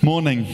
Morning.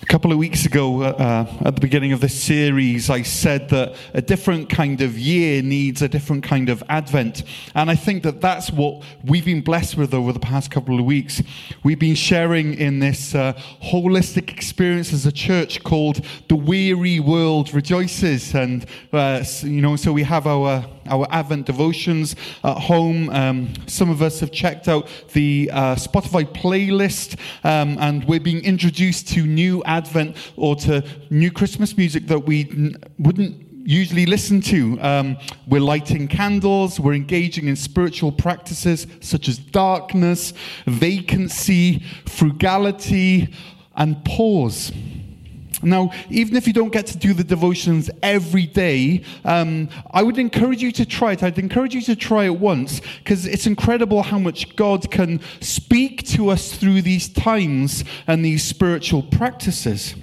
A couple of weeks ago, uh, at the beginning of this series, I said that a different kind of year needs a different kind of Advent. And I think that that's what we've been blessed with over the past couple of weeks. We've been sharing in this uh, holistic experience as a church called The Weary World Rejoices. And, uh, you know, so we have our our Advent devotions at home. Um, some of us have checked out the uh, Spotify playlist, um, and we're being introduced to new Advent or to new Christmas music that we n- wouldn't usually listen to. Um, we're lighting candles, we're engaging in spiritual practices such as darkness, vacancy, frugality, and pause. Now, even if you don't get to do the devotions every day, um, I would encourage you to try it. I'd encourage you to try it once because it's incredible how much God can speak to us through these times and these spiritual practices.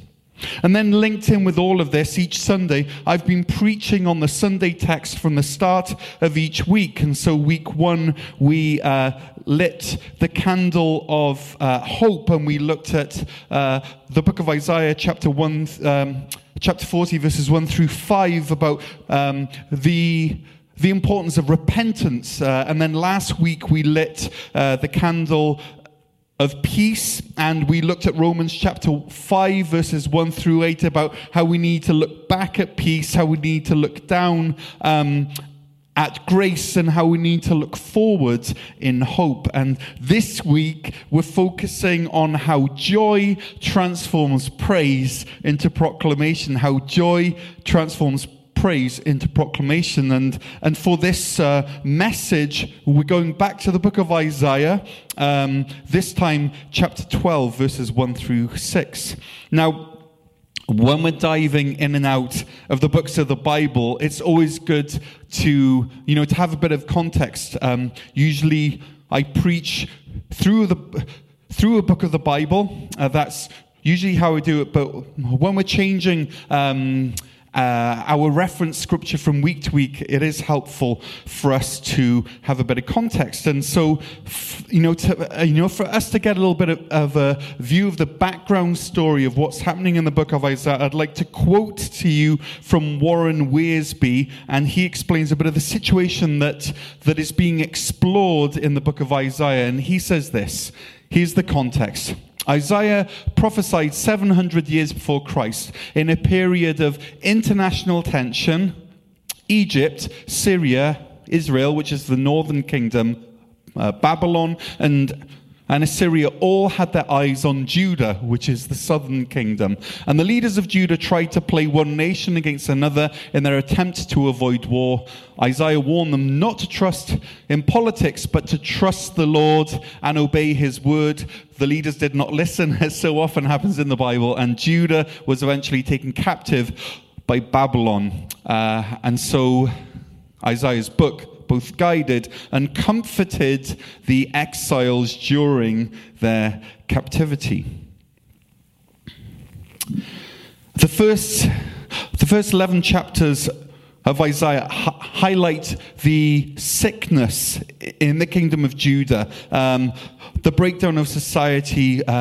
And then linked in with all of this, each Sunday, I've been preaching on the Sunday text from the start of each week. And so, week one, we uh, lit the candle of uh, hope and we looked at uh, the book of Isaiah, chapter 1, um, chapter 40, verses 1 through 5, about um, the the importance of repentance. Uh, and then last week we lit uh, the candle of peace, and we looked at Romans chapter 5, verses 1 through 8, about how we need to look back at peace, how we need to look down um, at grace, and how we need to look forward in hope. And this week, we're focusing on how joy transforms praise into proclamation, how joy transforms praise into proclamation. And, and for this uh, message, we're going back to the book of Isaiah, um, this time chapter 12, verses 1 through 6. Now, when we're diving in and out of the books of the Bible, it's always good to, you know, to have a bit of context. Um, usually I preach through the, through a book of the Bible. Uh, that's usually how I do it. But when we're changing, um, uh, our reference scripture from week to week, it is helpful for us to have a bit of context. And so, you know, to, uh, you know, for us to get a little bit of, of, a view of the background story of what's happening in the book of Isaiah, I'd like to quote to you from Warren Wiersbe, and he explains a bit of the situation that, that is being explored in the book of Isaiah. And he says this. Here's the context. Isaiah prophesied 700 years before Christ in a period of international tension. Egypt, Syria, Israel, which is the northern kingdom, uh, Babylon, and and Assyria all had their eyes on Judah, which is the southern kingdom. And the leaders of Judah tried to play one nation against another in their attempt to avoid war. Isaiah warned them not to trust in politics, but to trust the Lord and obey his word. The leaders did not listen, as so often happens in the Bible, and Judah was eventually taken captive by Babylon. Uh, and so Isaiah's book both guided and comforted the exiles during their captivity. The first, the first 11 chapters of Isaiah highlight the sickness in the kingdom of Judah, um, the breakdown of society, uh,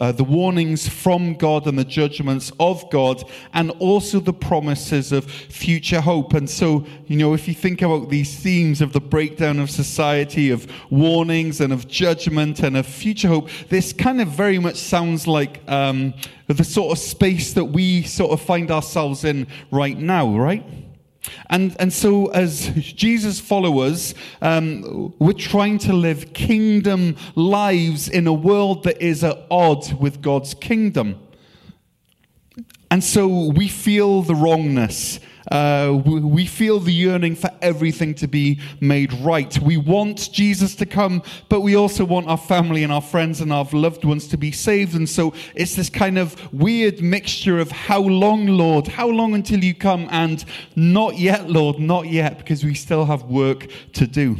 uh, the warnings from God and the judgments of God, and also the promises of future hope. And so, you know, if you think about these themes of the breakdown of society, of warnings and of judgment and of future hope, this kind of very much sounds like um, the sort of space that we sort of find ourselves in right now, right? And, and so, as Jesus followers, um, we're trying to live kingdom lives in a world that is at odds with God's kingdom. And so, we feel the wrongness uh, we feel the yearning for everything to be made right. We want Jesus to come, but we also want our family and our friends and our loved ones to be saved. And so it's this kind of weird mixture of how long, Lord? How long until you come? And not yet, Lord, not yet, because we still have work to do.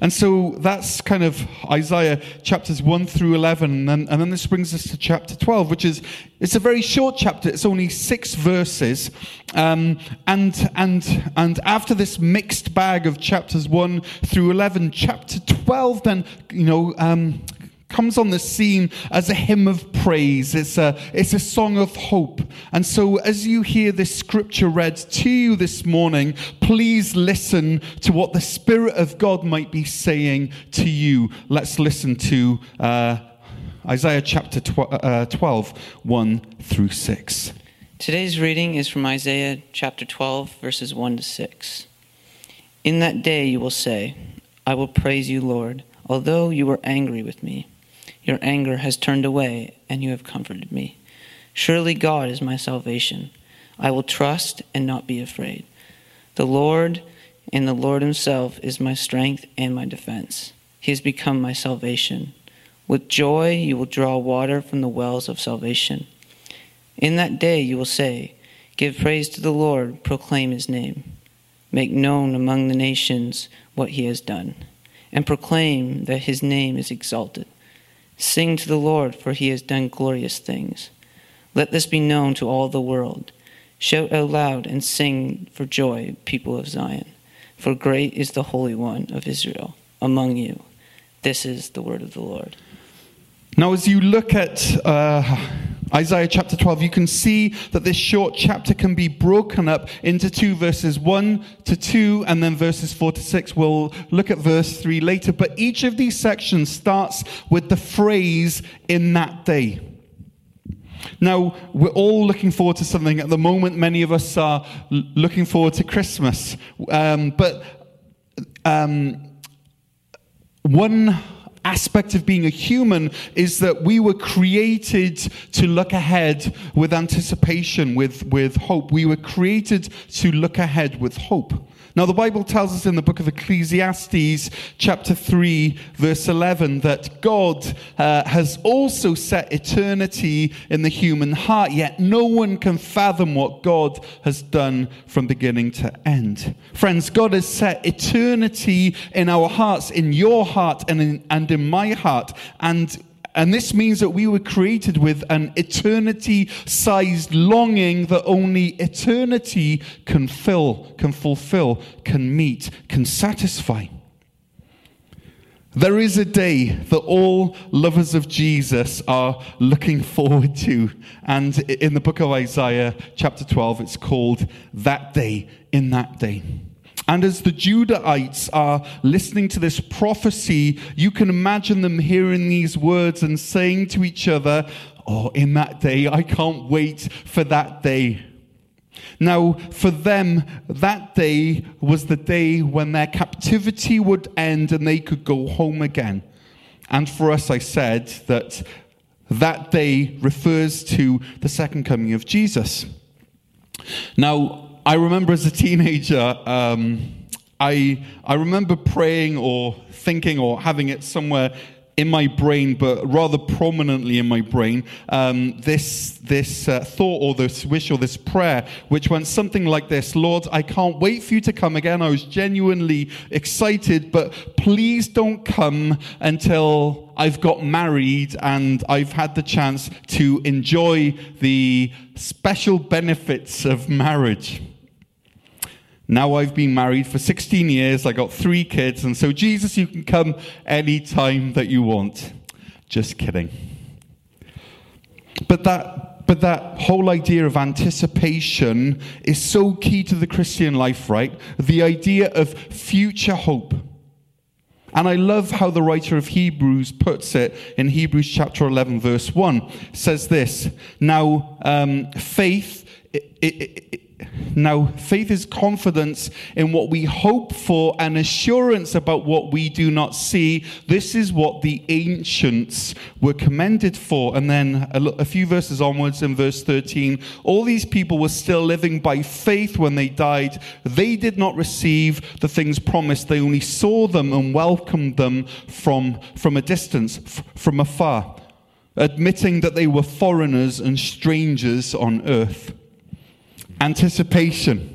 And so that's kind of Isaiah chapters 1 through 11. And then, and then this brings us to chapter 12, which is, it's a very short chapter. It's only six verses. Um, and, and, and after this mixed bag of chapters 1 through 11, chapter 12 then, you know, um, comes on the scene as a hymn of praise. It's a, it's a song of hope. And so, as you hear this scripture read to you this morning, please listen to what the Spirit of God might be saying to you. Let's listen to uh, Isaiah chapter tw- uh, 12, 1 through 6. Today's reading is from Isaiah chapter 12, verses 1 to 6. In that day you will say, I will praise you, Lord, although you were angry with me. Your anger has turned away, and you have comforted me. Surely God is my salvation. I will trust and not be afraid. The Lord and the Lord Himself is my strength and my defense. He has become my salvation. With joy you will draw water from the wells of salvation. In that day you will say, Give praise to the Lord, proclaim His name. Make known among the nations what He has done, and proclaim that His name is exalted. Sing to the Lord, for he has done glorious things. Let this be known to all the world. Shout out loud and sing for joy, people of Zion. For great is the Holy One of Israel among you. This is the word of the Lord. Now, as you look at uh, Isaiah chapter 12, you can see that this short chapter can be broken up into two verses 1 to 2, and then verses 4 to 6. We'll look at verse 3 later. But each of these sections starts with the phrase, in that day. Now, we're all looking forward to something. At the moment, many of us are looking forward to Christmas. Um, but um, one aspect of being a human is that we were created to look ahead with anticipation, with, with hope. We were created to look ahead with hope. Now, the Bible tells us in the book of Ecclesiastes, chapter 3, verse 11, that God uh, has also set eternity in the human heart, yet no one can fathom what God has done from beginning to end. Friends, God has set eternity in our hearts, in your heart, and in, and in my heart. And and this means that we were created with an eternity sized longing that only eternity can fill, can fulfill, can meet, can satisfy. There is a day that all lovers of Jesus are looking forward to. And in the book of Isaiah, chapter 12, it's called That Day in That Day. And as the Judahites are listening to this prophecy, you can imagine them hearing these words and saying to each other, Oh, in that day, I can't wait for that day. Now, for them, that day was the day when their captivity would end and they could go home again. And for us, I said that that day refers to the second coming of Jesus. Now, I remember as a teenager, um, I, I remember praying or thinking or having it somewhere in my brain, but rather prominently in my brain, um, this, this uh, thought or this wish or this prayer, which went something like this Lord, I can't wait for you to come again. I was genuinely excited, but please don't come until I've got married and I've had the chance to enjoy the special benefits of marriage. Now I've been married for 16 years. I got three kids. And so, Jesus, you can come anytime that you want. Just kidding. But that, but that whole idea of anticipation is so key to the Christian life, right? The idea of future hope. And I love how the writer of Hebrews puts it in Hebrews chapter 11, verse 1. Says this Now, um, faith. It, it, it, now, faith is confidence in what we hope for and assurance about what we do not see. This is what the ancients were commended for. And then a, few verses onwards in verse 13, all these people were still living by faith when they died. They did not receive the things promised, they only saw them and welcomed them from, from a distance, from afar, admitting that they were foreigners and strangers on earth anticipation.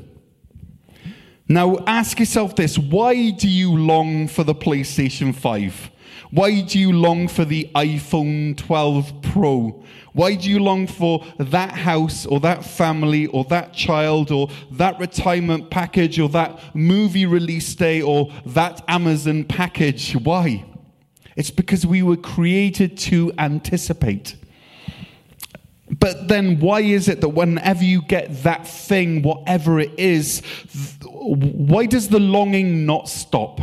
Now, ask yourself this why do you long for the PlayStation 5? Why do you long for the iPhone 12 Pro? Why do you long for that house or that family or that child or that retirement package or that movie release day or that Amazon package? Why? It's because we were created to anticipate. But then, why is it that whenever you get that thing, whatever it is, why does the longing not stop?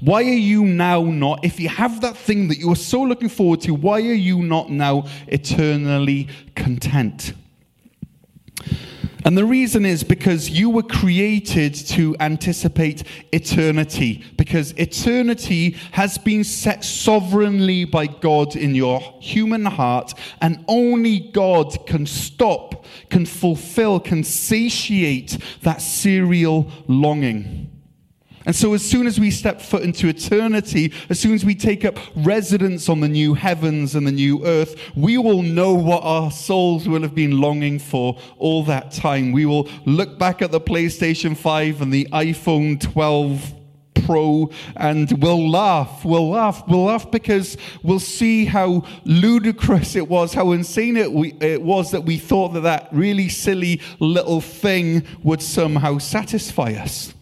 Why are you now not, if you have that thing that you are so looking forward to, why are you not now eternally content? And the reason is because you were created to anticipate eternity, because eternity has been set sovereignly by God in your human heart, and only God can stop, can fulfill, can satiate that serial longing. And so, as soon as we step foot into eternity, as soon as we take up residence on the new heavens and the new earth, we will know what our souls will have been longing for all that time. We will look back at the PlayStation 5 and the iPhone 12 Pro and we'll laugh. We'll laugh. We'll laugh because we'll see how ludicrous it was, how insane it, we, it was that we thought that that really silly little thing would somehow satisfy us.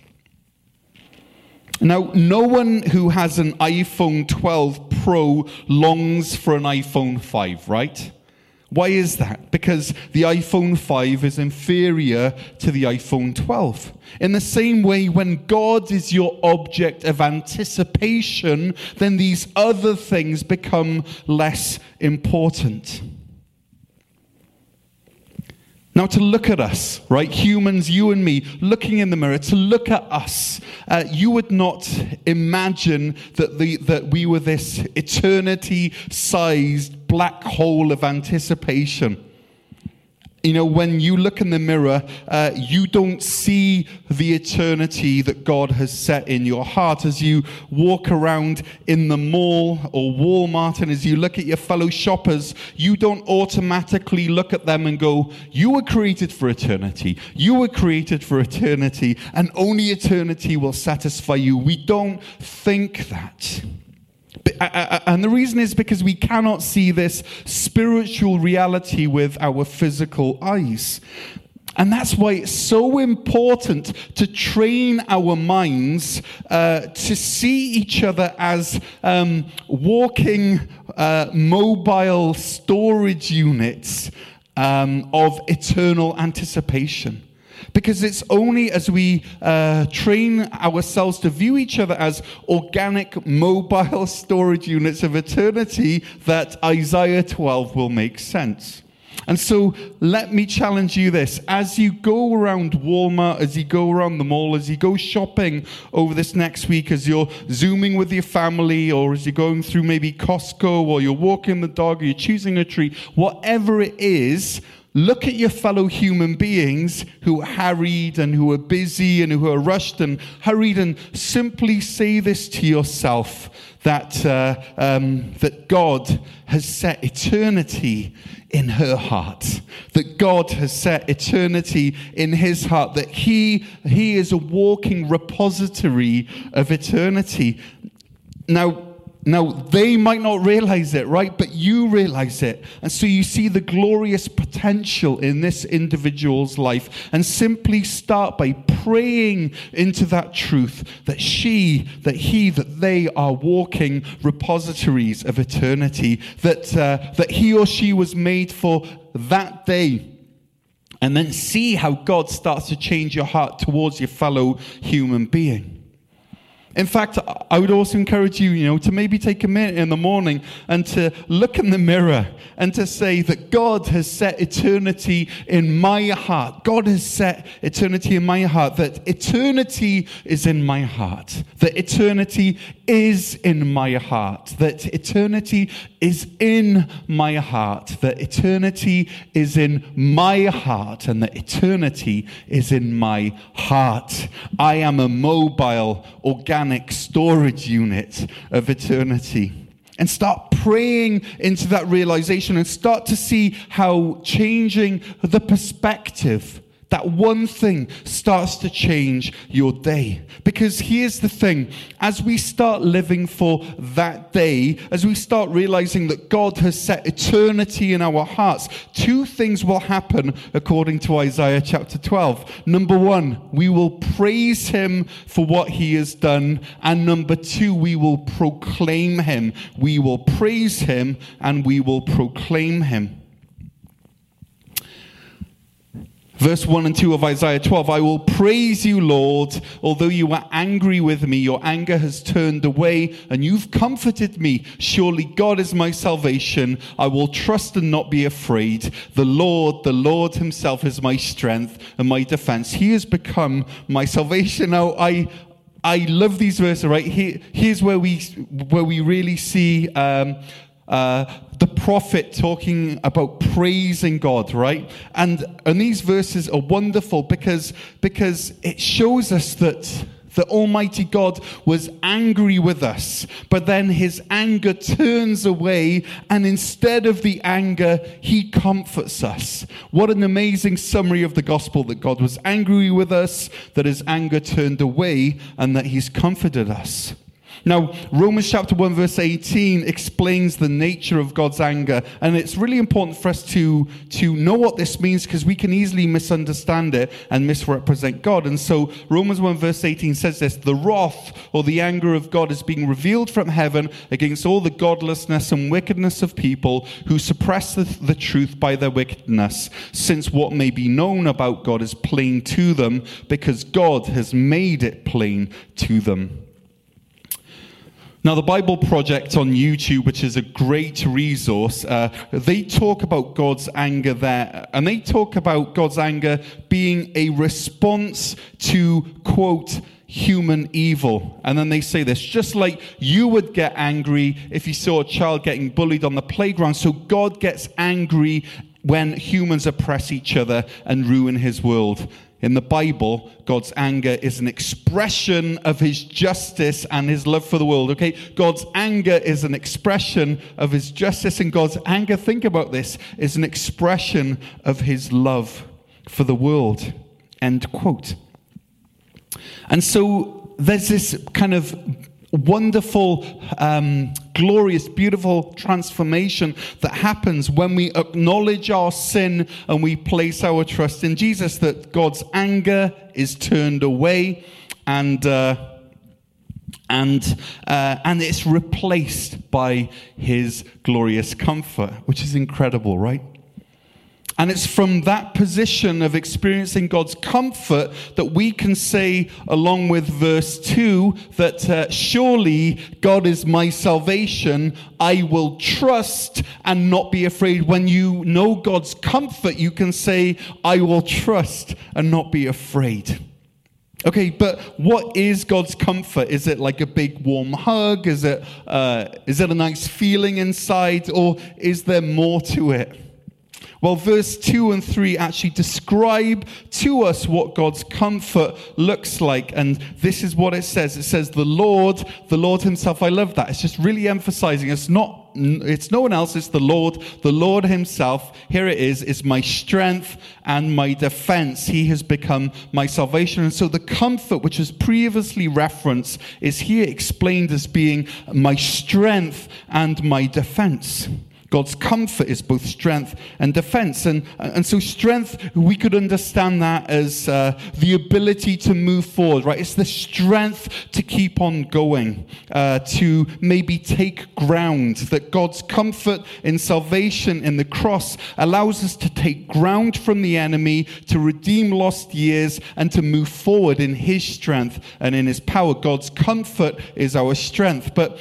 Now, no one who has an iPhone 12 Pro longs for an iPhone 5, right? Why is that? Because the iPhone 5 is inferior to the iPhone 12. In the same way, when God is your object of anticipation, then these other things become less important. Now, to look at us, right? Humans, you and me, looking in the mirror, to look at us, uh, you would not imagine that, the, that we were this eternity sized black hole of anticipation. You know, when you look in the mirror, uh, you don't see the eternity that God has set in your heart. As you walk around in the mall or Walmart and as you look at your fellow shoppers, you don't automatically look at them and go, You were created for eternity. You were created for eternity, and only eternity will satisfy you. We don't think that. And the reason is because we cannot see this spiritual reality with our physical eyes. And that's why it's so important to train our minds uh, to see each other as um, walking uh, mobile storage units um, of eternal anticipation. Because it's only as we uh, train ourselves to view each other as organic mobile storage units of eternity that Isaiah 12 will make sense. And so let me challenge you this. As you go around Walmart, as you go around the mall, as you go shopping over this next week, as you're zooming with your family, or as you're going through maybe Costco, or you're walking the dog, or you're choosing a tree, whatever it is, Look at your fellow human beings who are harried and who are busy and who are rushed and hurried, and simply say this to yourself that, uh, um, that God has set eternity in her heart, that God has set eternity in his heart, that he, he is a walking repository of eternity. Now, now, they might not realize it, right? But you realize it. And so you see the glorious potential in this individual's life and simply start by praying into that truth that she, that he, that they are walking repositories of eternity, that, uh, that he or she was made for that day. And then see how God starts to change your heart towards your fellow human being. In fact, I would also encourage you, you know, to maybe take a minute in the morning and to look in the mirror and to say that God has set eternity in my heart. God has set eternity in my heart, that eternity is in my heart, that eternity is in my heart, that eternity is in my heart, that eternity is in my heart, and that eternity is in my heart. I am a mobile, organic storage unit of eternity. And start praying into that realization and start to see how changing the perspective that one thing starts to change your day. Because here's the thing as we start living for that day, as we start realizing that God has set eternity in our hearts, two things will happen according to Isaiah chapter 12. Number one, we will praise Him for what He has done. And number two, we will proclaim Him. We will praise Him and we will proclaim Him. Verse 1 and 2 of Isaiah 12 I will praise you, Lord. Although you were angry with me, your anger has turned away, and you've comforted me. Surely God is my salvation. I will trust and not be afraid. The Lord, the Lord Himself is my strength and my defense. He has become my salvation. Now, I, I love these verses, right? Here, here's where we, where we really see um, uh, the prophet talking about praising God, right? And, and these verses are wonderful because, because it shows us that the Almighty God was angry with us, but then his anger turns away, and instead of the anger, he comforts us. What an amazing summary of the gospel that God was angry with us, that his anger turned away, and that he's comforted us. Now, Romans chapter 1, verse 18 explains the nature of God's anger. And it's really important for us to, to know what this means because we can easily misunderstand it and misrepresent God. And so, Romans 1, verse 18 says this The wrath or the anger of God is being revealed from heaven against all the godlessness and wickedness of people who suppress the, the truth by their wickedness, since what may be known about God is plain to them because God has made it plain to them. Now, the Bible Project on YouTube, which is a great resource, uh, they talk about God's anger there. And they talk about God's anger being a response to, quote, human evil. And then they say this just like you would get angry if you saw a child getting bullied on the playground. So God gets angry when humans oppress each other and ruin his world. In the Bible, God's anger is an expression of his justice and his love for the world. Okay? God's anger is an expression of his justice, and God's anger, think about this, is an expression of his love for the world. End quote. And so there's this kind of wonderful, um, glorious, beautiful transformation that happens when we acknowledge our sin and we place our trust in Jesus, that God's anger is turned away and. Uh, and, uh, and it's replaced by his glorious comfort, which is incredible, right? And it's from that position of experiencing God's comfort that we can say, along with verse 2, that uh, surely God is my salvation. I will trust and not be afraid. When you know God's comfort, you can say, I will trust and not be afraid. Okay, but what is God's comfort? Is it like a big warm hug? Is it, uh, is it a nice feeling inside? Or is there more to it? Well, verse 2 and 3 actually describe to us what God's comfort looks like. And this is what it says it says, The Lord, the Lord Himself. I love that. It's just really emphasizing it's not it's no one else, it's the Lord, the Lord Himself. Here it is, is my strength and my defense. He has become my salvation. And so the comfort, which was previously referenced, is here explained as being my strength and my defense. God's comfort is both strength and defense. And, and so, strength, we could understand that as uh, the ability to move forward, right? It's the strength to keep on going, uh, to maybe take ground. That God's comfort in salvation in the cross allows us to take ground from the enemy, to redeem lost years, and to move forward in His strength and in His power. God's comfort is our strength. But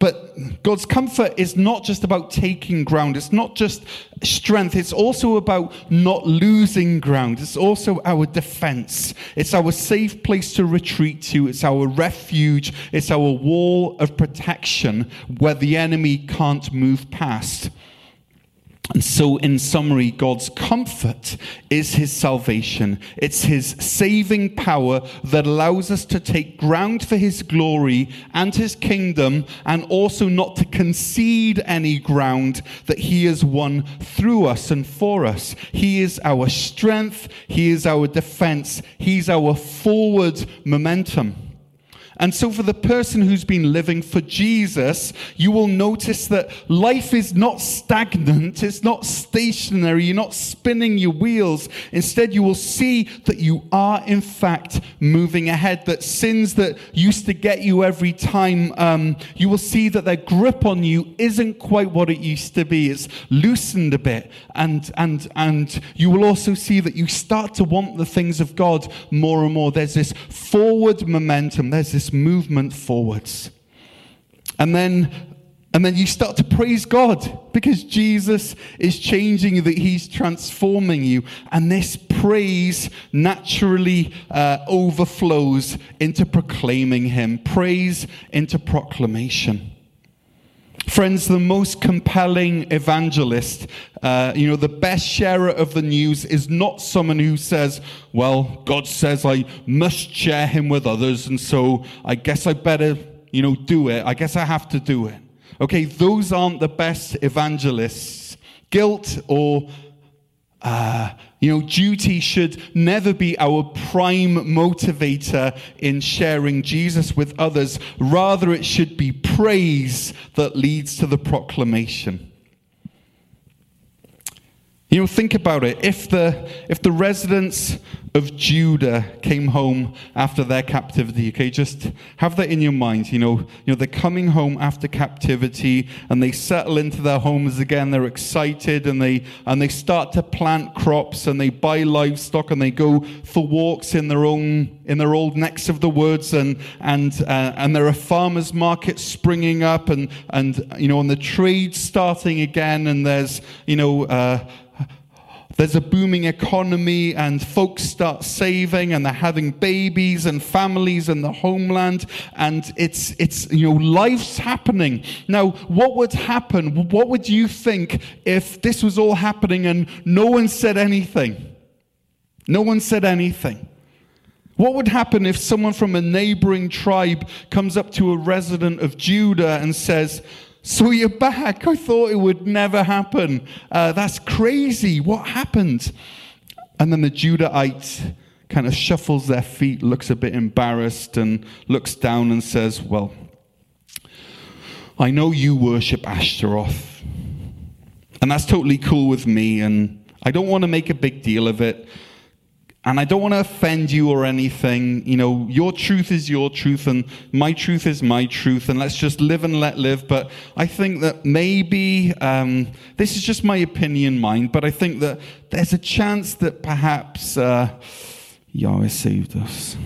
but God's comfort is not just about taking ground. It's not just strength. It's also about not losing ground. It's also our defense. It's our safe place to retreat to. It's our refuge. It's our wall of protection where the enemy can't move past. And so, in summary, God's comfort is his salvation. It's his saving power that allows us to take ground for his glory and his kingdom, and also not to concede any ground that he has won through us and for us. He is our strength, he is our defense, he's our forward momentum. And so, for the person who's been living for Jesus, you will notice that life is not stagnant, it's not stationary, you're not spinning your wheels. Instead, you will see that you are, in fact, moving ahead. That sins that used to get you every time, um, you will see that their grip on you isn't quite what it used to be. It's loosened a bit. And, and, and you will also see that you start to want the things of God more and more. There's this forward momentum, there's this movement forwards. And then and then you start to praise God because Jesus is changing you, that He's transforming you. And this praise naturally uh, overflows into proclaiming Him, praise into proclamation. Friends, the most compelling evangelist, uh, you know, the best sharer of the news is not someone who says, Well, God says I must share him with others, and so I guess I better, you know, do it. I guess I have to do it. Okay, those aren't the best evangelists. Guilt or uh, you know, duty should never be our prime motivator in sharing Jesus with others. Rather, it should be praise that leads to the proclamation. You know, think about it. If the, if the residents of Judah came home after their captivity, okay, just have that in your mind. You know, you know, they're coming home after captivity and they settle into their homes again. They're excited and they, and they start to plant crops and they buy livestock and they go for walks in their own, in their old necks of the woods and, and, uh, and there are farmers markets springing up and, and, you know, and the trade starting again and there's, you know, uh, there's a booming economy and folks start saving and they're having babies and families in the homeland. And it's it's you know life's happening. Now what would happen? What would you think if this was all happening and no one said anything? No one said anything. What would happen if someone from a neighboring tribe comes up to a resident of Judah and says, so you're back. I thought it would never happen. Uh, that's crazy. What happened? And then the Judahite kind of shuffles their feet, looks a bit embarrassed, and looks down and says, Well, I know you worship Ashtaroth. And that's totally cool with me. And I don't want to make a big deal of it. And I don't want to offend you or anything. You know, your truth is your truth and my truth is my truth. And let's just live and let live. But I think that maybe, um, this is just my opinion, mind, but I think that there's a chance that perhaps uh, Yahweh saved us.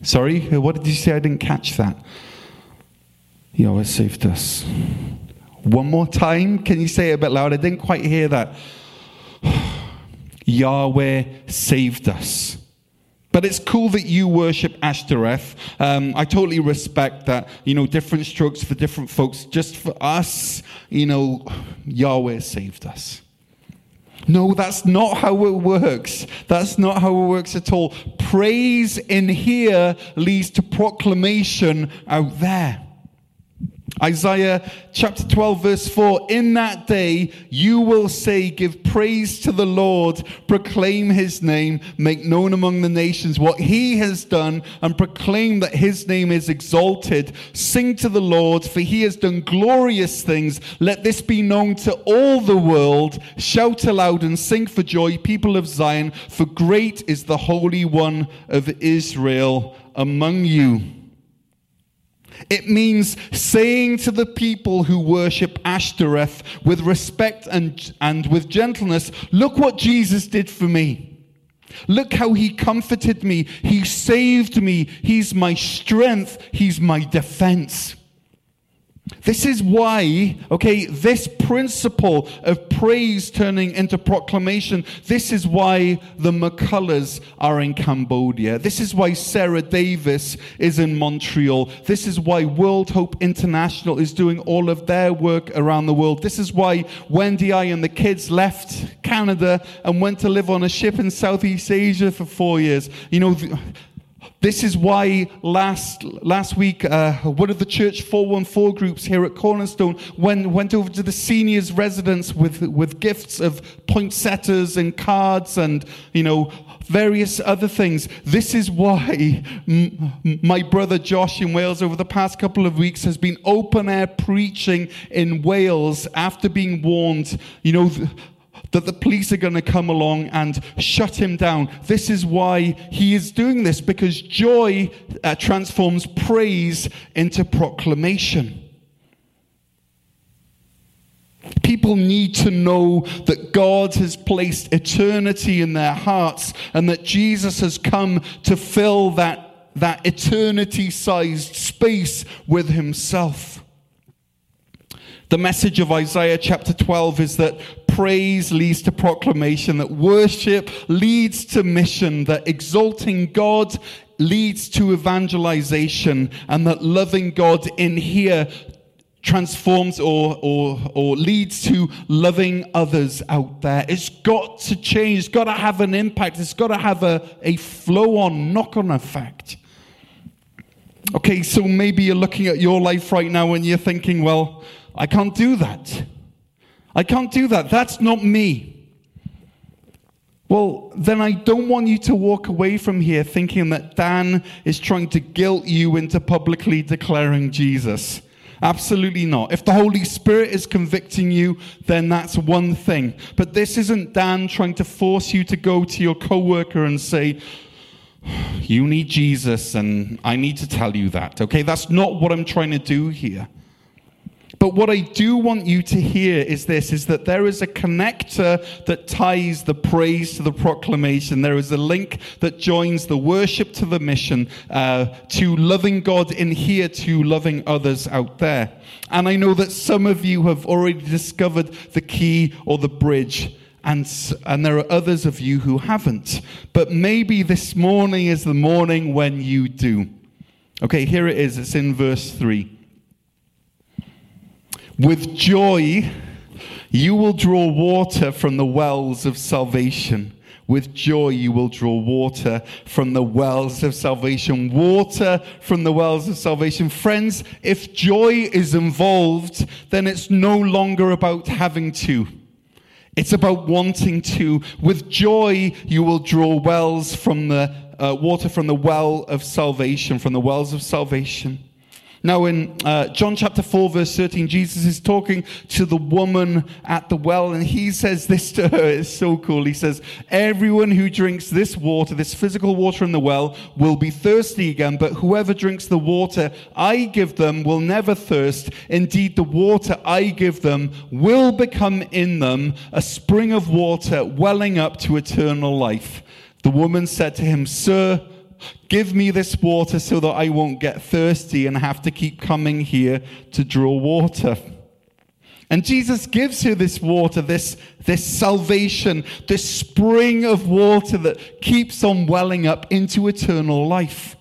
Sorry, what did you say? I didn't catch that. Yahweh saved us. One more time. Can you say it a bit louder? I didn't quite hear that. Yahweh saved us. But it's cool that you worship Ashtoreth. Um, I totally respect that. You know, different strokes for different folks. Just for us, you know, Yahweh saved us. No, that's not how it works. That's not how it works at all. Praise in here leads to proclamation out there. Isaiah chapter 12, verse 4 In that day you will say, Give praise to the Lord, proclaim his name, make known among the nations what he has done, and proclaim that his name is exalted. Sing to the Lord, for he has done glorious things. Let this be known to all the world. Shout aloud and sing for joy, people of Zion, for great is the Holy One of Israel among you. It means saying to the people who worship Ashtoreth with respect and, and with gentleness, Look what Jesus did for me. Look how he comforted me. He saved me. He's my strength. He's my defense. This is why, okay, this principle of praise turning into proclamation, this is why the McCullers are in Cambodia. This is why Sarah Davis is in Montreal. This is why World Hope International is doing all of their work around the world. This is why Wendy I and the kids left Canada and went to live on a ship in Southeast Asia for four years. You know, this is why last, last week, uh, one of the church 414 groups here at Cornerstone went, went over to the seniors' residence with, with gifts of poinsettias and cards and, you know, various other things. This is why m- my brother Josh in Wales over the past couple of weeks has been open air preaching in Wales after being warned, you know, th- that the police are going to come along and shut him down. This is why he is doing this, because joy uh, transforms praise into proclamation. People need to know that God has placed eternity in their hearts and that Jesus has come to fill that, that eternity sized space with himself. The message of Isaiah chapter 12 is that praise leads to proclamation, that worship leads to mission, that exalting God leads to evangelization, and that loving God in here transforms or, or, or leads to loving others out there. It's got to change. It's got to have an impact. It's got to have a, a flow on, knock on effect. Okay, so maybe you're looking at your life right now and you're thinking, well, I can't do that. I can't do that. That's not me. Well, then I don't want you to walk away from here thinking that Dan is trying to guilt you into publicly declaring Jesus. Absolutely not. If the Holy Spirit is convicting you, then that's one thing. But this isn't Dan trying to force you to go to your coworker and say, You need Jesus, and I need to tell you that. Okay, that's not what I'm trying to do here. But what I do want you to hear is this is that there is a connector that ties the praise to the proclamation. There is a link that joins the worship to the mission, uh, to loving God in here, to loving others out there. And I know that some of you have already discovered the key or the bridge. And, and there are others of you who haven't. But maybe this morning is the morning when you do. Okay, here it is. It's in verse 3. With joy, you will draw water from the wells of salvation. With joy, you will draw water from the wells of salvation. Water from the wells of salvation. Friends, if joy is involved, then it's no longer about having to. It's about wanting to. With joy, you will draw wells from the uh, water from the well of salvation, from the wells of salvation. Now, in uh, John chapter 4, verse 13, Jesus is talking to the woman at the well, and he says this to her. It's so cool. He says, Everyone who drinks this water, this physical water in the well, will be thirsty again, but whoever drinks the water I give them will never thirst. Indeed, the water I give them will become in them a spring of water welling up to eternal life. The woman said to him, Sir, Give me this water so that I won't get thirsty and have to keep coming here to draw water. And Jesus gives her this water, this, this salvation, this spring of water that keeps on welling up into eternal life.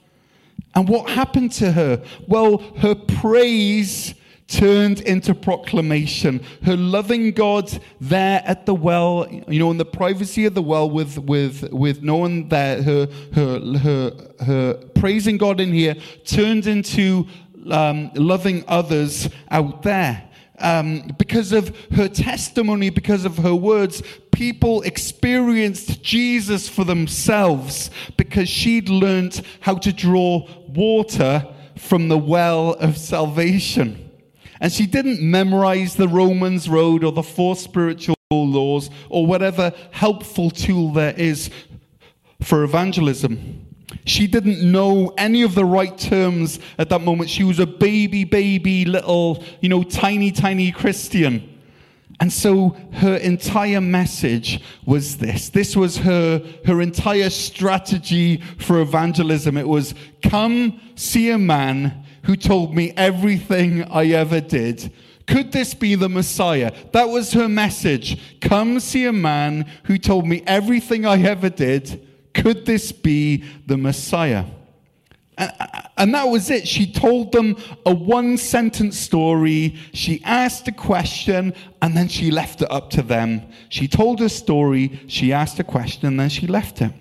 And what happened to her? Well, her praise turned into proclamation. Her loving God there at the well, you know, in the privacy of the well with, with, with no one there, her, her, her, her praising God in here turned into um, loving others out there. Um, because of her testimony, because of her words, people experienced Jesus for themselves because she'd learned how to draw water from the well of salvation. And she didn't memorize the Romans Road or the four spiritual laws or whatever helpful tool there is for evangelism. She didn't know any of the right terms at that moment. She was a baby, baby, little, you know, tiny, tiny Christian. And so her entire message was this. This was her, her entire strategy for evangelism. It was come see a man who told me everything I ever did. Could this be the Messiah? That was her message. Come see a man who told me everything I ever did. Could this be the Messiah? And that was it. She told them a one sentence story. She asked a question and then she left it up to them. She told a story, she asked a question, and then she left it.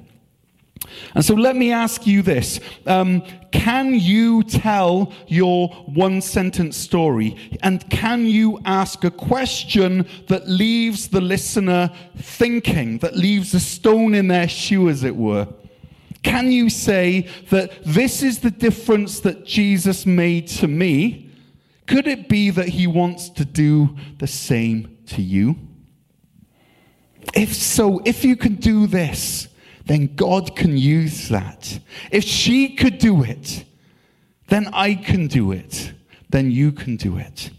And so let me ask you this um, Can you tell your one sentence story? And can you ask a question that leaves the listener thinking, that leaves a stone in their shoe, as it were? Can you say that this is the difference that Jesus made to me? Could it be that he wants to do the same to you? If so, if you can do this, then God can use that. If she could do it, then I can do it. Then you can do it.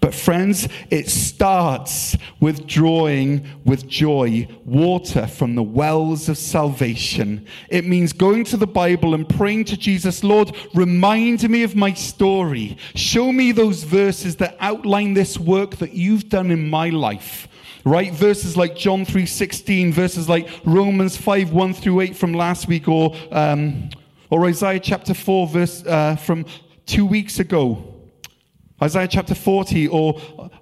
But, friends, it starts with drawing with joy water from the wells of salvation. It means going to the Bible and praying to Jesus, Lord, remind me of my story. Show me those verses that outline this work that you've done in my life right? Verses like John 3.16, verses like Romans 5, 1 through 8 from last week, or, um, or Isaiah chapter 4, verse uh, from two weeks ago. Isaiah chapter 40, or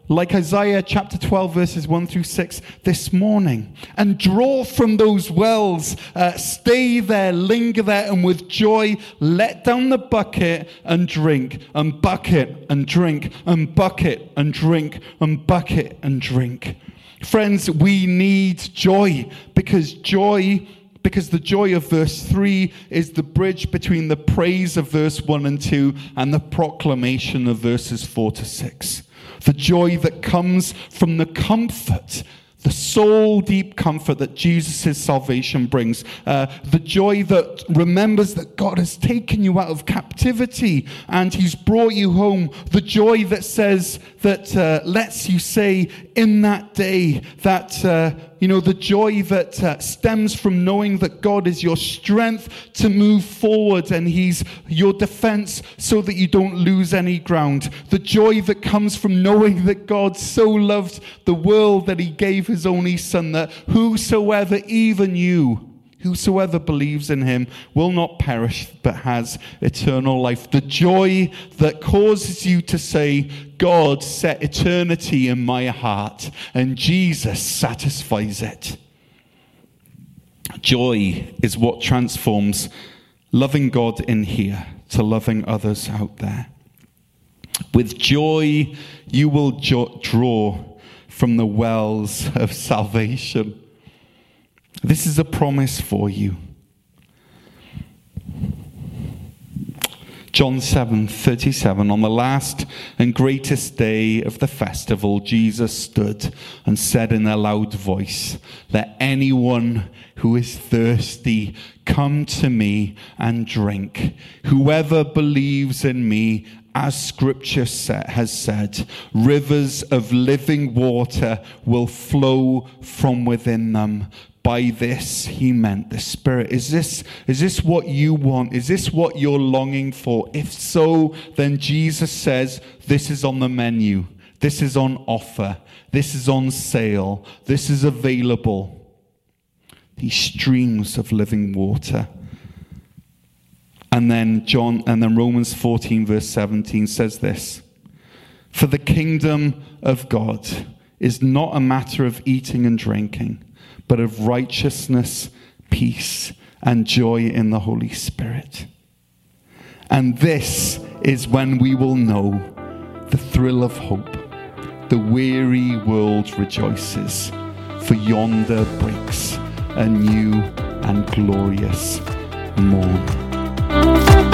like Isaiah chapter 12, verses 1 through 6 this morning. And draw from those wells, uh, stay there, linger there, and with joy let down the bucket and drink, and bucket and drink, and bucket and drink, and bucket and drink. Friends, we need joy because joy, because the joy of verse 3 is the bridge between the praise of verse 1 and 2 and the proclamation of verses 4 to 6. The joy that comes from the comfort the soul deep comfort that Jesus' salvation brings, uh, the joy that remembers that God has taken you out of captivity and He's brought you home, the joy that says, that uh, lets you say in that day that, uh, you know, the joy that uh, stems from knowing that God is your strength to move forward and He's your defense so that you don't lose any ground. The joy that comes from knowing that God so loved the world that He gave His only Son, that whosoever, even you, Whosoever believes in him will not perish, but has eternal life. The joy that causes you to say, God set eternity in my heart, and Jesus satisfies it. Joy is what transforms loving God in here to loving others out there. With joy, you will jo- draw from the wells of salvation. This is a promise for you. John 7 37. On the last and greatest day of the festival, Jesus stood and said in a loud voice, Let anyone who is thirsty come to me and drink. Whoever believes in me, as scripture has said, rivers of living water will flow from within them by this he meant the spirit. Is this is this what you want? Is this what you're longing for? If so then jesus says this is on the menu. This is on offer. This is on sale. This is available. These streams of living water. And then john and then romans 14 verse 17 says this for the kingdom of god is not a matter of eating and drinking but of righteousness, peace, and joy in the Holy Spirit. And this is when we will know the thrill of hope. The weary world rejoices, for yonder breaks a new and glorious morn.